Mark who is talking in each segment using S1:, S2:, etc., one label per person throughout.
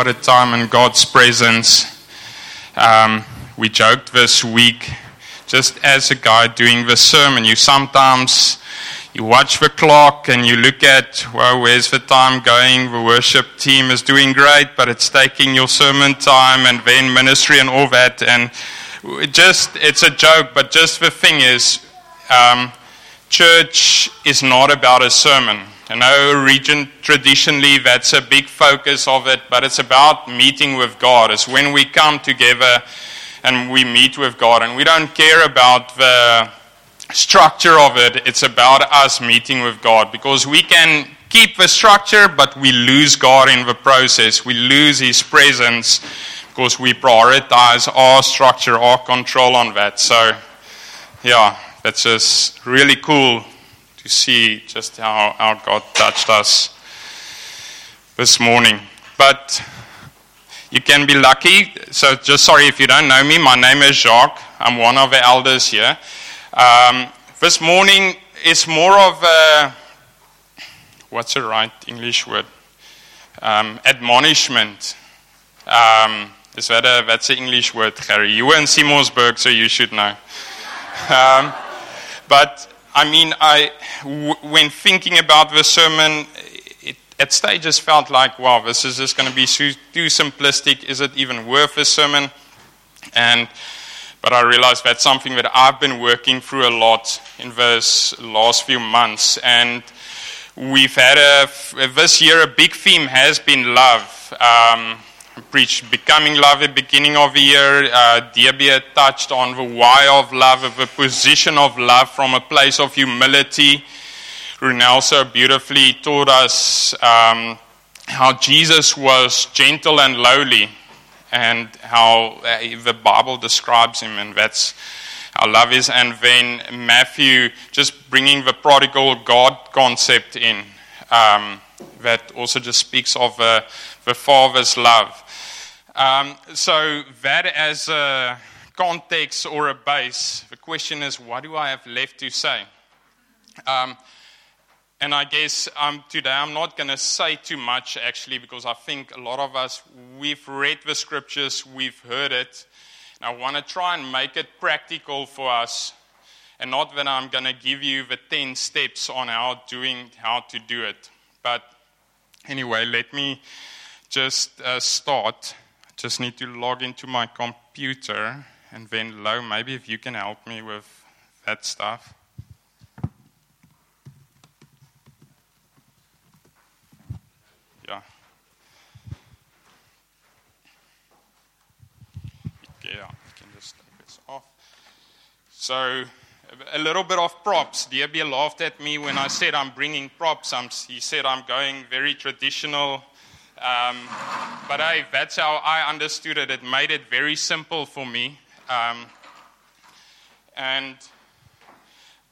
S1: what a time in God's presence. Um, we joked this week, just as a guy doing the sermon, you sometimes you watch the clock and you look at, well, where's the time going? The worship team is doing great, but it's taking your sermon time and then ministry and all that. And just, it's a joke, but just the thing is, um, church is not about a sermon. I know region traditionally that's a big focus of it, but it's about meeting with God. It's when we come together and we meet with God, and we don't care about the structure of it. It's about us meeting with God because we can keep the structure, but we lose God in the process. We lose His presence because we prioritize our structure, our control on that. So, yeah, that's just really cool to see just how, how God touched us this morning. But you can be lucky. So, just sorry if you don't know me. My name is Jacques. I'm one of the elders here. Um, this morning is more of a what's the right English word? Um, admonishment. Um, is that a that's an English word, Harry? You were in Seymour'sburg, so you should know. Um, but I mean, I, w- when thinking about the sermon, it, at stages felt like, wow, this is just going to be too, too simplistic. Is it even worth a sermon? And but I realized that's something that I've been working through a lot in this last few months. And we've had a this year a big theme has been love. Um, preached Becoming Love at beginning of the year. Uh, Debbie touched on the why of love, the position of love from a place of humility. Runelso beautifully taught us um, how Jesus was gentle and lowly and how uh, the Bible describes him, and that's how love is. And then Matthew just bringing the prodigal God concept in. Um, that also just speaks of the, the Father's love. Um, so, that as a context or a base, the question is what do I have left to say? Um, and I guess um, today I'm not going to say too much actually because I think a lot of us, we've read the scriptures, we've heard it. And I want to try and make it practical for us. And not that I'm going to give you the 10 steps on how doing how to do it. But anyway, let me just uh, start. Just need to log into my computer and then low. Maybe if you can help me with that stuff. Yeah. Yeah, I can just take this off. So, a little bit of props. DB laughed at me when I said I'm bringing props. I'm, he said I'm going very traditional um, but I, that's how I understood it. It made it very simple for me. Um, and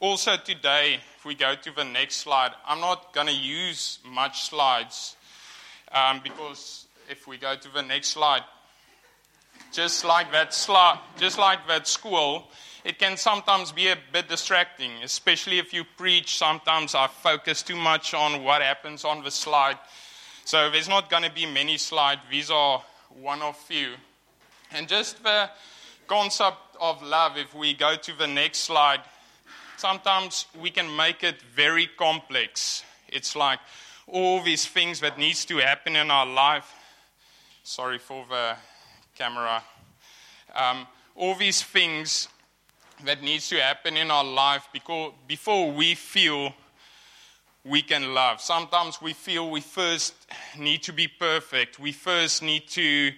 S1: also today, if we go to the next slide, I'm not going to use much slides um, because if we go to the next slide, just like that slide, just like that school, it can sometimes be a bit distracting, especially if you preach. Sometimes I focus too much on what happens on the slide so there's not going to be many slides. These are one of few. And just the concept of love, if we go to the next slide, sometimes we can make it very complex. It's like all these things that needs to happen in our life. Sorry for the camera. Um, all these things that needs to happen in our life because before we feel we can love. Sometimes we feel we first need to be perfect. We first need to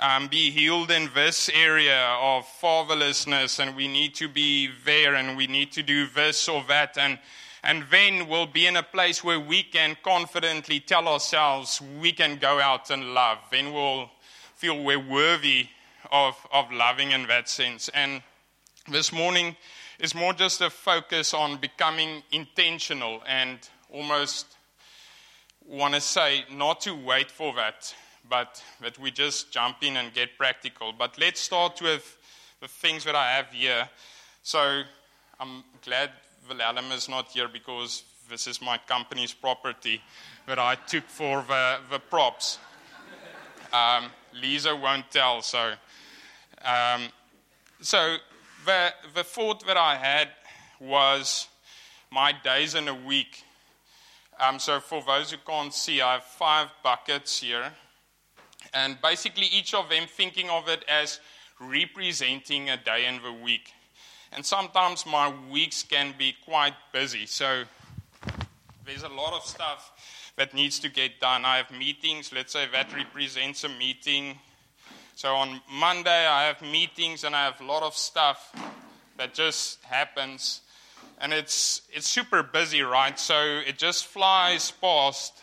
S1: um, be healed in this area of fatherlessness, and we need to be there, and we need to do this or that. And, and then we'll be in a place where we can confidently tell ourselves we can go out and love. Then we'll feel we're worthy of, of loving in that sense. And this morning is more just a focus on becoming intentional and almost want to say not to wait for that, but that we just jump in and get practical. But let's start with the things that I have here. So I'm glad Wilhelm is not here because this is my company's property that I took for the, the props. Um, Lisa won't tell. So, um, so the, the thought that I had was my days in a week. Um, so, for those who can't see, I have five buckets here. And basically, each of them thinking of it as representing a day in the week. And sometimes my weeks can be quite busy. So, there's a lot of stuff that needs to get done. I have meetings, let's say that represents a meeting. So, on Monday, I have meetings and I have a lot of stuff that just happens and it's it's super busy, right? So it just flies past,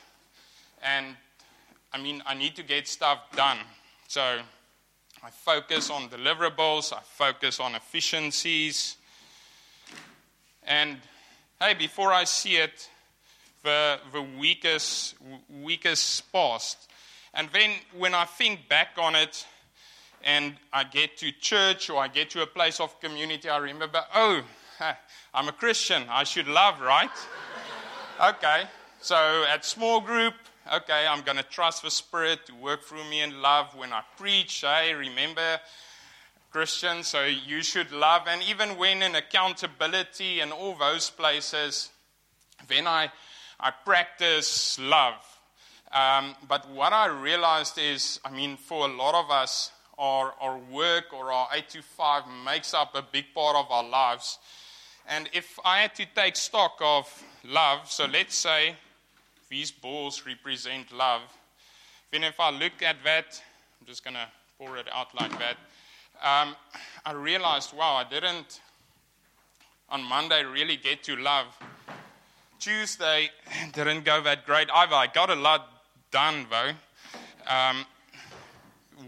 S1: and I mean, I need to get stuff done. So I focus on deliverables, I focus on efficiencies, and hey, before I see it, the the weakest weakest past, and then when I think back on it. And I get to church or I get to a place of community, I remember, oh, I'm a Christian. I should love, right? okay. So at small group, okay, I'm going to trust the Spirit to work through me in love when I preach. Hey, remember, Christian, so you should love. And even when in accountability and all those places, then I, I practice love. Um, but what I realized is, I mean, for a lot of us, our, our work or our 8 to 5 makes up a big part of our lives. And if I had to take stock of love, so let's say these balls represent love, then if I look at that, I'm just going to pour it out like that. Um, I realized, wow, I didn't on Monday really get to love. Tuesday didn't go that great either. I got a lot done though. Um,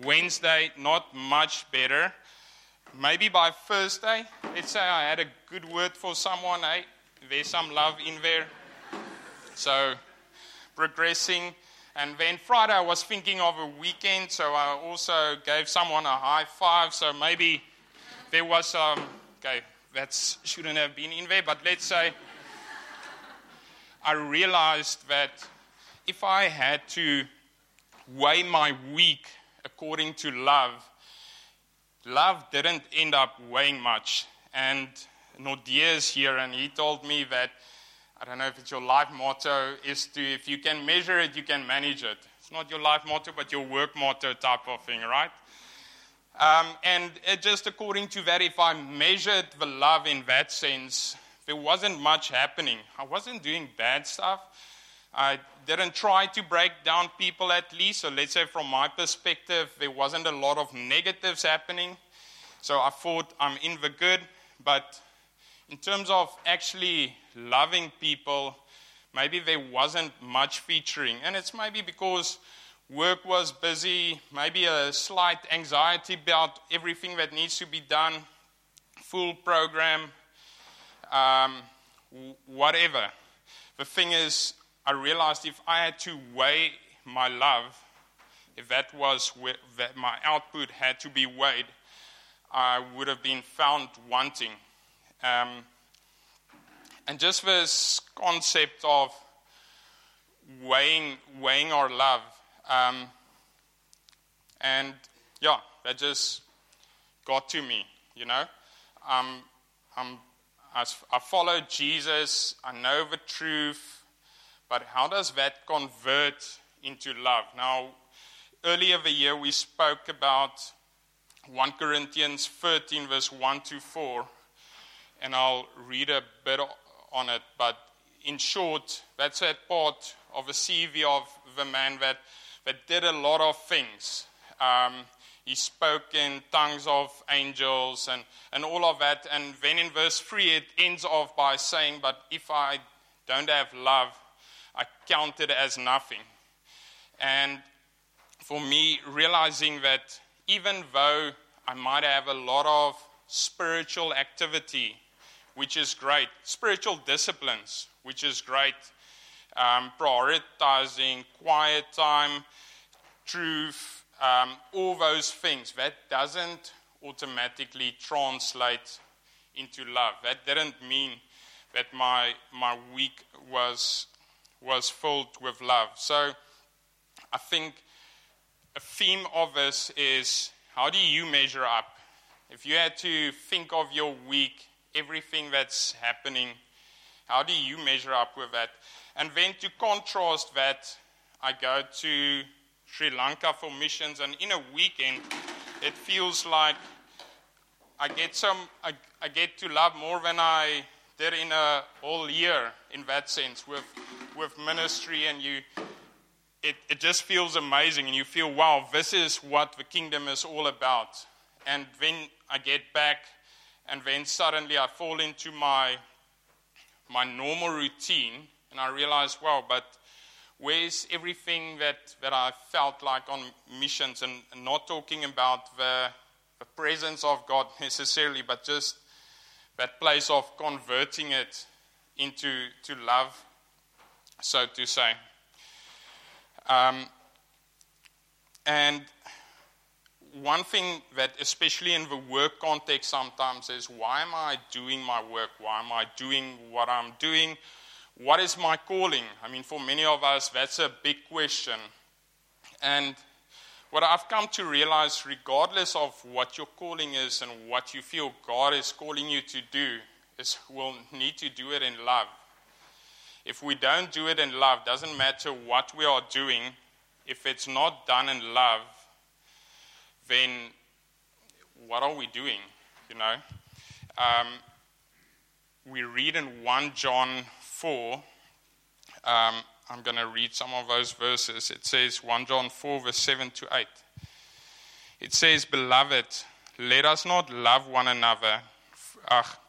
S1: Wednesday, not much better. Maybe by Thursday, let's say I had a good word for someone, hey, there's some love in there. So, progressing. And then Friday, I was thinking of a weekend, so I also gave someone a high five. So maybe there was some, um, okay, that shouldn't have been in there, but let's say I realized that if I had to weigh my week according to love, love didn't end up weighing much. And Nordia is here, and he told me that I don't know if it's your life motto is to if you can measure it, you can manage it. It's not your life motto, but your work motto type of thing, right? Um, and just according to that, if I measured the love in that sense, there wasn't much happening. I wasn't doing bad stuff. I didn't try to break down people at least. So let's say from my perspective, there wasn't a lot of negatives happening. So I thought I'm in the good. But in terms of actually loving people, maybe there wasn't much featuring. And it's maybe because work was busy, maybe a slight anxiety about everything that needs to be done, full program, um, whatever. The thing is, I realized if I had to weigh my love, if that was that my output had to be weighed, I would have been found wanting. Um, and just this concept of weighing, weighing our love. Um, and yeah, that just got to me, you know. Um, I'm, I, I follow Jesus, I know the truth, but how does that convert into love? Now, earlier the year we spoke about 1 Corinthians 13, verse 1 to 4, and I'll read a bit on it. But in short, that's that part of a CV of the man that, that did a lot of things. Um, he spoke in tongues of angels and, and all of that. And then in verse 3, it ends off by saying, But if I don't have love, I counted as nothing. And for me, realizing that even though I might have a lot of spiritual activity, which is great, spiritual disciplines, which is great, um, prioritizing quiet time, truth, um, all those things, that doesn't automatically translate into love. That didn't mean that my, my week was was filled with love. So I think a theme of this is how do you measure up? If you had to think of your week, everything that's happening, how do you measure up with that? And then to contrast that, I go to Sri Lanka for missions, and in a weekend, it feels like I get some, I, I get to love more than I did in a whole year in that sense with, with ministry, and you, it, it just feels amazing, and you feel, wow, this is what the kingdom is all about. And then I get back, and then suddenly I fall into my, my normal routine, and I realize, wow, but where's everything that, that I felt like on missions, and, and not talking about the, the presence of God necessarily, but just that place of converting it into to love, so to say. Um, and one thing that, especially in the work context, sometimes is why am I doing my work? Why am I doing what I'm doing? What is my calling? I mean, for many of us, that's a big question. And what I've come to realize, regardless of what your calling is and what you feel God is calling you to do, is we'll need to do it in love. If we don't do it in love, doesn't matter what we are doing, if it's not done in love, then what are we doing? You know? Um, we read in 1 John 4, um, I'm going to read some of those verses. It says 1 John 4, verse 7 to 8. It says, Beloved, let us not love one another.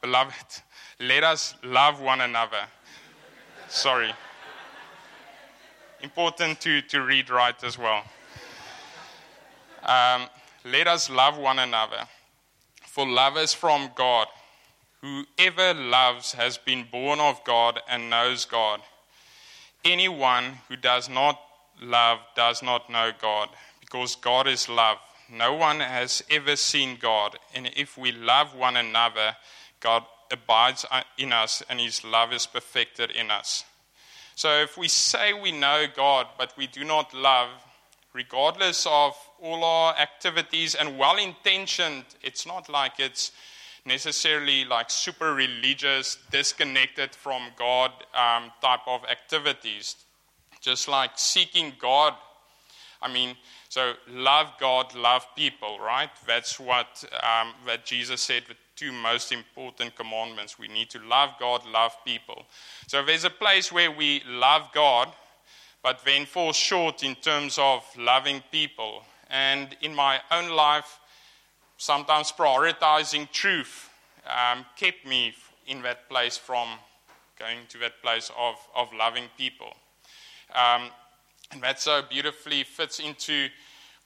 S1: Beloved, let us love one another Sorry. Important to, to read right as well. Um, let us love one another, for love is from God. Whoever loves has been born of God and knows God. Anyone who does not love does not know God, because God is love. No one has ever seen God, and if we love one another, God abides in us and his love is perfected in us. So if we say we know God, but we do not love, regardless of all our activities and well intentioned, it's not like it's necessarily like super religious, disconnected from God um, type of activities. Just like seeking God. I mean, so love God, love people, right? That's what um, that Jesus said the two most important commandments. We need to love God, love people. So there's a place where we love God, but then fall short in terms of loving people. And in my own life, sometimes prioritizing truth um, kept me in that place from going to that place of, of loving people. Um, and that so beautifully fits into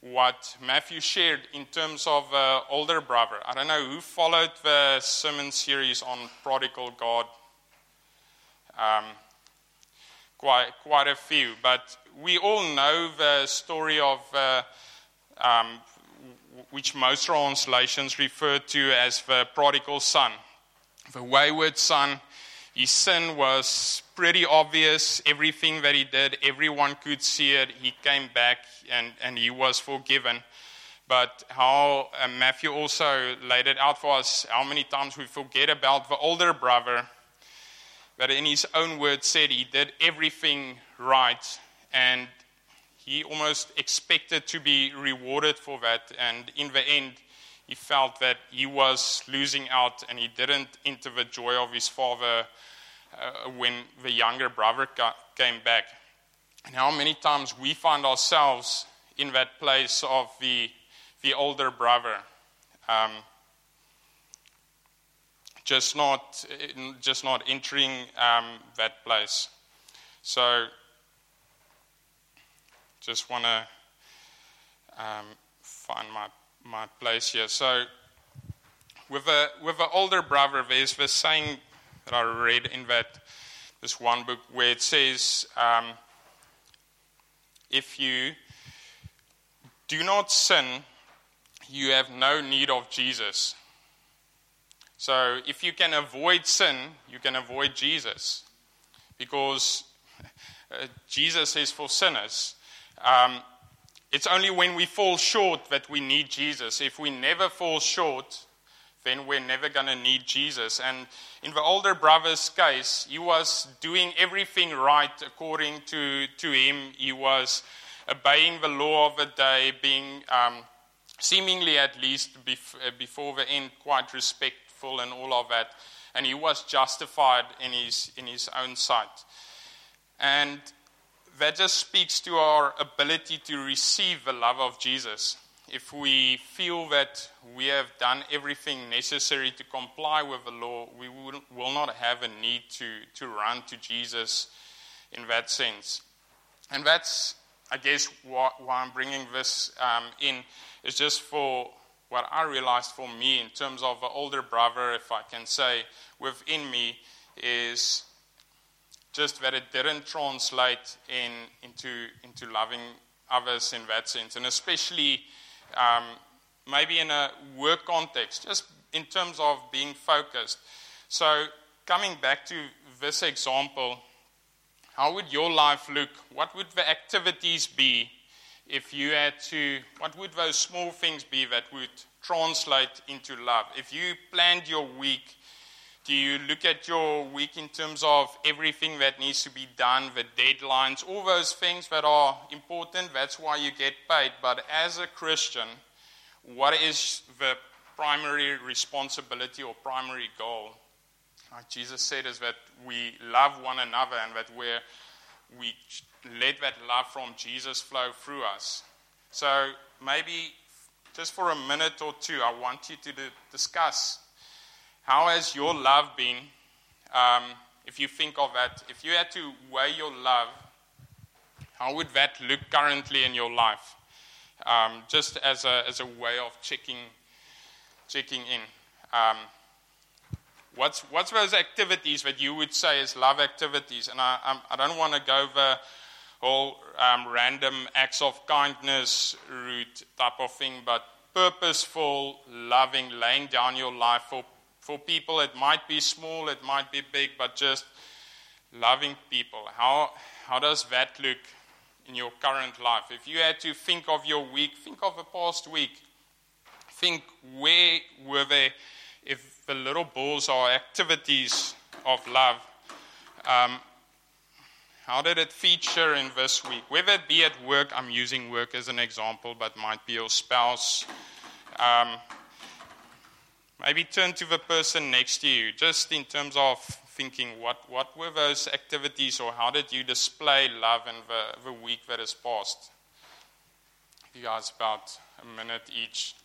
S1: what Matthew shared in terms of uh, older brother. I don't know who followed the sermon series on prodigal God. Um, quite quite a few, but we all know the story of uh, um, which most translations refer to as the prodigal son, the wayward son his sin was pretty obvious. Everything that he did, everyone could see it. He came back and, and he was forgiven. But how uh, Matthew also laid it out for us how many times we forget about the older brother that in his own words said he did everything right and he almost expected to be rewarded for that. And in the end, he felt that he was losing out and he didn't enter the joy of his father uh, when the younger brother got, came back. And how many times we find ourselves in that place of the, the older brother. Um, just not, just not entering um, that place. So, just want to um, find my, my place here. So, with a with an older brother, there's this saying that I read in that this one book where it says, um, if you do not sin, you have no need of Jesus. So if you can avoid sin, you can avoid Jesus. Because uh, Jesus is for sinners. Um, it's only when we fall short that we need Jesus. If we never fall short, then we're never going to need Jesus. And in the older brother's case, he was doing everything right according to, to him. He was obeying the law of the day, being um, seemingly at least bef- uh, before the end quite respectful and all of that. And he was justified in his, in his own sight. And that just speaks to our ability to receive the love of Jesus if we feel that we have done everything necessary to comply with the law, we will, will not have a need to, to run to Jesus in that sense. And that's, I guess, why, why I'm bringing this um, in, is just for what I realized for me in terms of an older brother, if I can say, within me, is just that it didn't translate in, into, into loving others in that sense. And especially um, maybe in a work context, just in terms of being focused. So, coming back to this example, how would your life look? What would the activities be if you had to, what would those small things be that would translate into love? If you planned your week, do you look at your week in terms of everything that needs to be done, the deadlines, all those things that are important? That's why you get paid. But as a Christian, what is the primary responsibility or primary goal? Like Jesus said, is that we love one another and that we we let that love from Jesus flow through us. So maybe just for a minute or two, I want you to discuss how has your love been? Um, if you think of that, if you had to weigh your love, how would that look currently in your life? Um, just as a, as a way of checking, checking in. Um, what's, what's those activities that you would say is love activities? And I, I do not want to go the whole um, random acts of kindness route type of thing, but purposeful, loving, laying down your life for for people, it might be small, it might be big, but just loving people. How, how does that look in your current life? If you had to think of your week, think of the past week. Think where were they, if the little balls are activities of love, um, how did it feature in this week? Whether it be at work, I'm using work as an example, but might be your spouse. Um, Maybe turn to the person next to you, just in terms of thinking what, what were those activities or how did you display love in the, the week that has passed? You guys, about a minute each.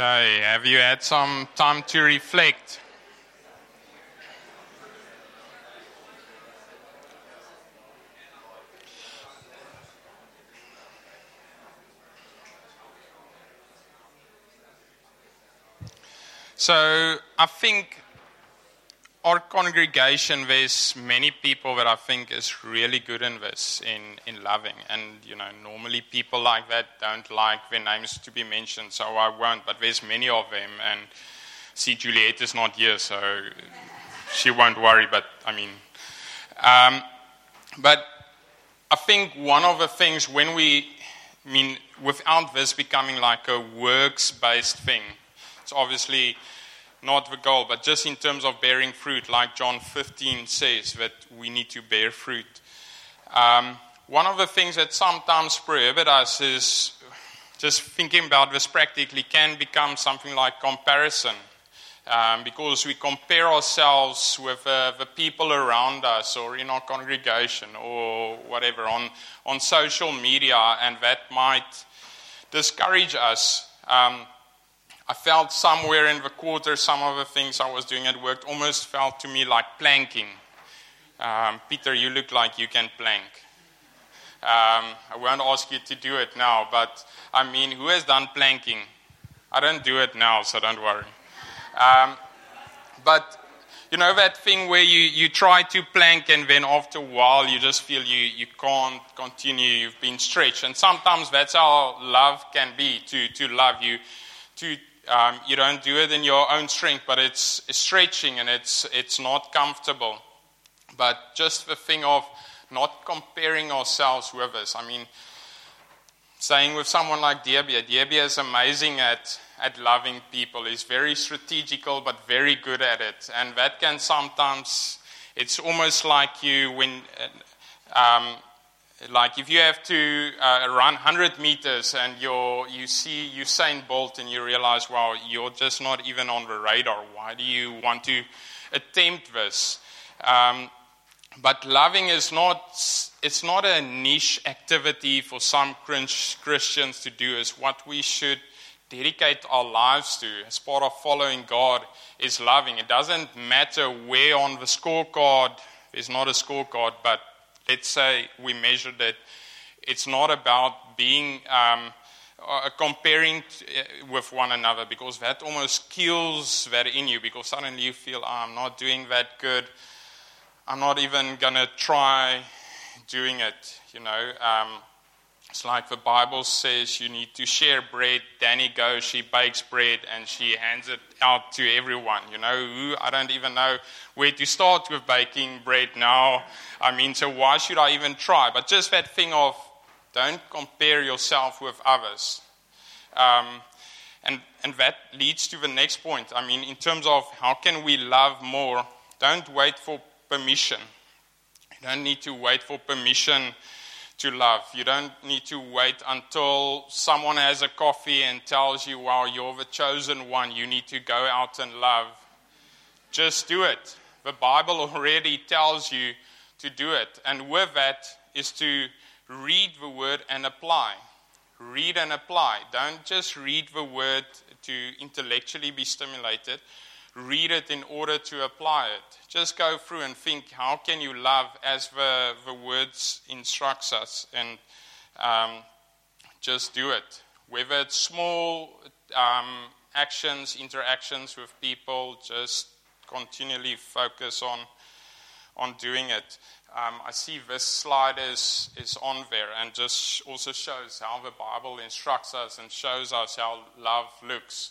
S1: Okay, have you had some time to reflect? So I think our congregation, there's many people that I think is really good in this, in, in loving. And, you know, normally people like that don't like their names to be mentioned, so I won't. But there's many of them. And see, Juliet is not here, so she won't worry. But, I mean, um, but I think one of the things when we, I mean, without this becoming like a works based thing, it's obviously not the goal, but just in terms of bearing fruit, like John 15 says, that we need to bear fruit. Um, one of the things that sometimes prohibit us is just thinking about this practically can become something like comparison. Um, because we compare ourselves with uh, the people around us or in our congregation or whatever on, on social media, and that might discourage us. Um, I felt somewhere in the quarter some of the things I was doing at work almost felt to me like planking. Um, Peter, you look like you can plank. Um, I won't ask you to do it now, but I mean, who has done planking? I don't do it now, so don't worry. Um, but you know that thing where you, you try to plank and then after a while you just feel you, you can't continue, you've been stretched. And sometimes that's how love can be to, to love you, to, um, you don't do it in your own strength, but it's, it's stretching and it's, it's not comfortable. But just the thing of not comparing ourselves with us. I mean, saying with someone like Diabia, Diabia is amazing at, at loving people. He's very strategical, but very good at it. And that can sometimes, it's almost like you when. Um, like if you have to uh, run 100 meters and you you see Usain Bolt and you realize, wow, you're just not even on the radar. Why do you want to attempt this? Um, but loving is not it's not a niche activity for some Christians to do. It's what we should dedicate our lives to as part of following God is loving. It doesn't matter where on the scorecard. There's not a scorecard, but let's say we measured it, it's not about being um, uh, comparing t- uh, with one another because that almost kills that in you because suddenly you feel, oh, I'm not doing that good. I'm not even going to try doing it, you know. Um, it's like the Bible says you need to share bread. Danny goes, she bakes bread, and she hands it out to everyone. You know, I don't even know where to start with baking bread now. I mean, so why should I even try? But just that thing of don't compare yourself with others. Um, and, and that leads to the next point. I mean, in terms of how can we love more, don't wait for permission. You don't need to wait for permission to love. You don't need to wait until someone has a coffee and tells you, wow, you're the chosen one. You need to go out and love. Just do it. The Bible already tells you to do it. And with that is to read the word and apply. Read and apply. Don't just read the word to intellectually be stimulated read it in order to apply it. Just go through and think how can you love as the, the words instructs us and um, just do it. Whether it's small um, actions, interactions with people, just continually focus on, on doing it. Um, I see this slide is, is on there and just also shows how the Bible instructs us and shows us how love looks.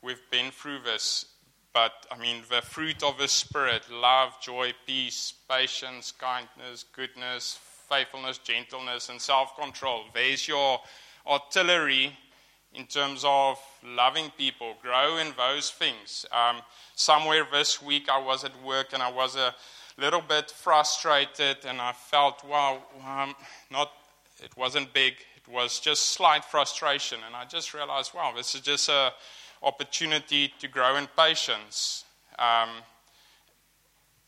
S1: We've been through this, but I mean, the fruit of the Spirit love, joy, peace, patience, kindness, goodness, faithfulness, gentleness, and self control. There's your artillery in terms of loving people. Grow in those things. Um, somewhere this week, I was at work and I was a little bit frustrated, and I felt, wow, um, not, it wasn't big, it was just slight frustration. And I just realized, wow, this is just a opportunity to grow in patience. Um,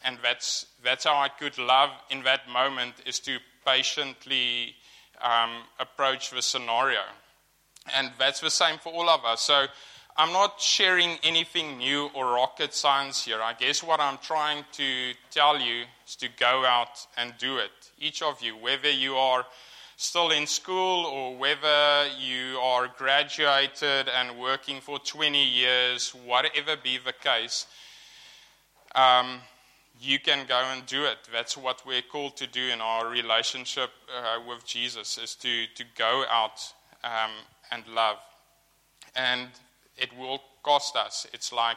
S1: and that's, that's how I could love in that moment is to patiently um, approach the scenario. And that's the same for all of us. So I'm not sharing anything new or rocket science here. I guess what I'm trying to tell you is to go out and do it. Each of you, whether you are still in school or whether you are graduated and working for 20 years, whatever be the case, um, you can go and do it. That's what we're called to do in our relationship uh, with Jesus, is to, to go out um, and love. And it will cost us. It's like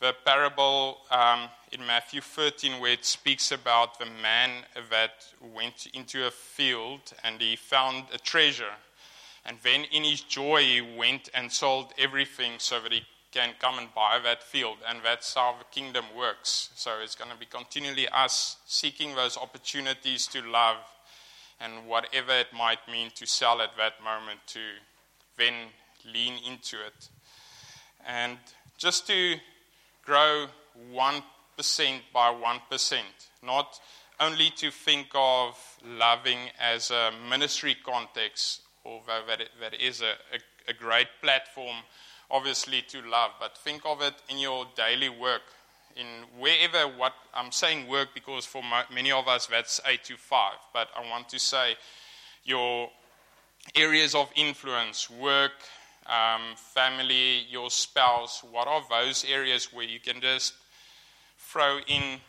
S1: the parable um, in Matthew 13 where it speaks about the man that went into a field and he found a treasure. And then in his joy, he went and sold everything so that he can come and buy that field. And that's how the kingdom works. So it's going to be continually us seeking those opportunities to love and whatever it might mean to sell at that moment to then lean into it. And just to grow 1% by 1%, not only to think of loving as a ministry context, although that, that is a, a, a great platform, obviously, to love, but think of it in your daily work. In wherever what I'm saying work because for many of us that's eight to five, but I want to say your areas of influence, work, um, family, your spouse? What are those areas where you can just throw in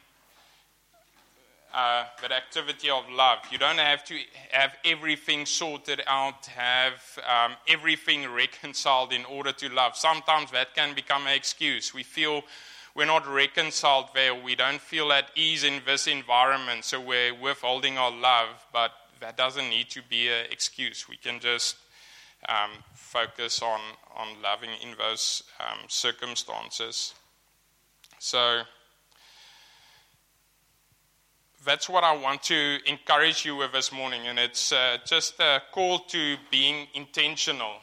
S1: uh, that activity of love? You don't have to have everything sorted out, have um, everything reconciled in order to love. Sometimes that can become an excuse. We feel we're not reconciled there. We don't feel at ease in this environment, so we're withholding our love, but that doesn't need to be an excuse. We can just um, focus on, on loving in those um, circumstances. So that's what I want to encourage you with this morning, and it's uh, just a call to being intentional.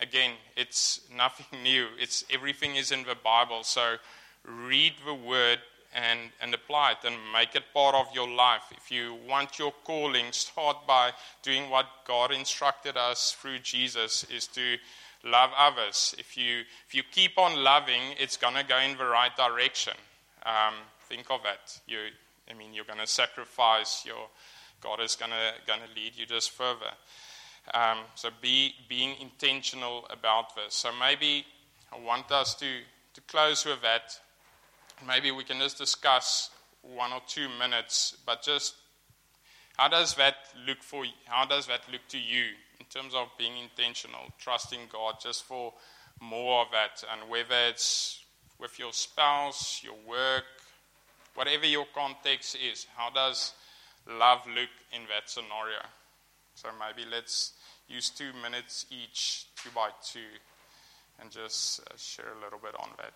S1: Again, it's nothing new. It's everything is in the Bible. So read the word and, and apply it and make it part of your life. If you want your calling, start by doing what God instructed us through Jesus is to love others. If you, if you keep on loving, it's going to go in the right direction. Um, think of it. You, I mean, you're going to sacrifice your, God is going to, going to lead you just further. Um, so be being intentional about this. So maybe I want us to, to close with that maybe we can just discuss one or two minutes, but just how does that look for how does that look to you in terms of being intentional, trusting God just for more of that, and whether it's with your spouse, your work, whatever your context is, how does love look in that scenario? So maybe let's use two minutes each, two by two, and just uh, share a little bit on that.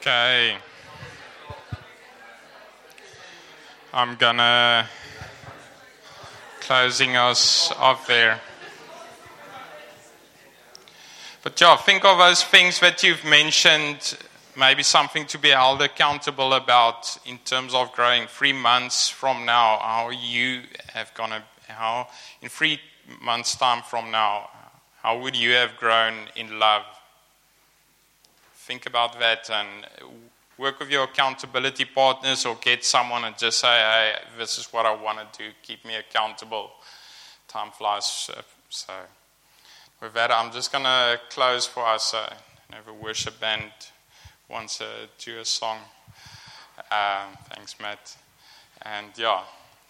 S1: Okay. I'm gonna closing us off there. But yeah, think of those things that you've mentioned, maybe something to be held accountable about in terms of growing three months from now, how you have gonna how in three months' time from now, how would you have grown in love? Think about that and work with your accountability partners or get someone and just say, hey, this is what I want to do. Keep me accountable. Time flies. So, with that, I'm just going to close for us. Uh, a worship band wants to do a song. Um, thanks, Matt. And yeah,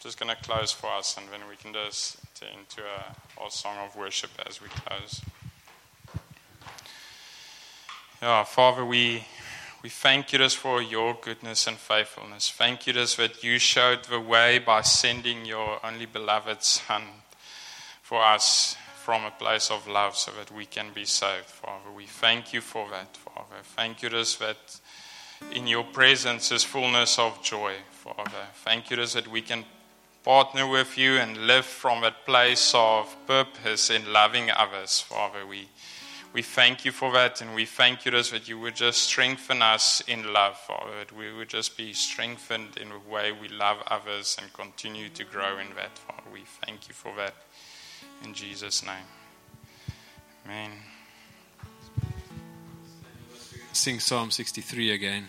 S1: just going to close for us, and then we can just into a, a song of worship as we close. Yeah, Father, we, we thank you just for your goodness and faithfulness. Thank you just that you showed the way by sending your only beloved Son for us from a place of love so that we can be saved, Father. We thank you for that, Father. Thank you just that in your presence is fullness of joy, Father. Thank you just that we can partner with you and live from a place of purpose in loving others, Father. We we thank you for that, and we thank you that you would just strengthen us in love, Father, that we would just be strengthened in the way we love others and continue to grow in that, Father. We thank you for that. In Jesus' name. Amen.
S2: Sing Psalm 63 again.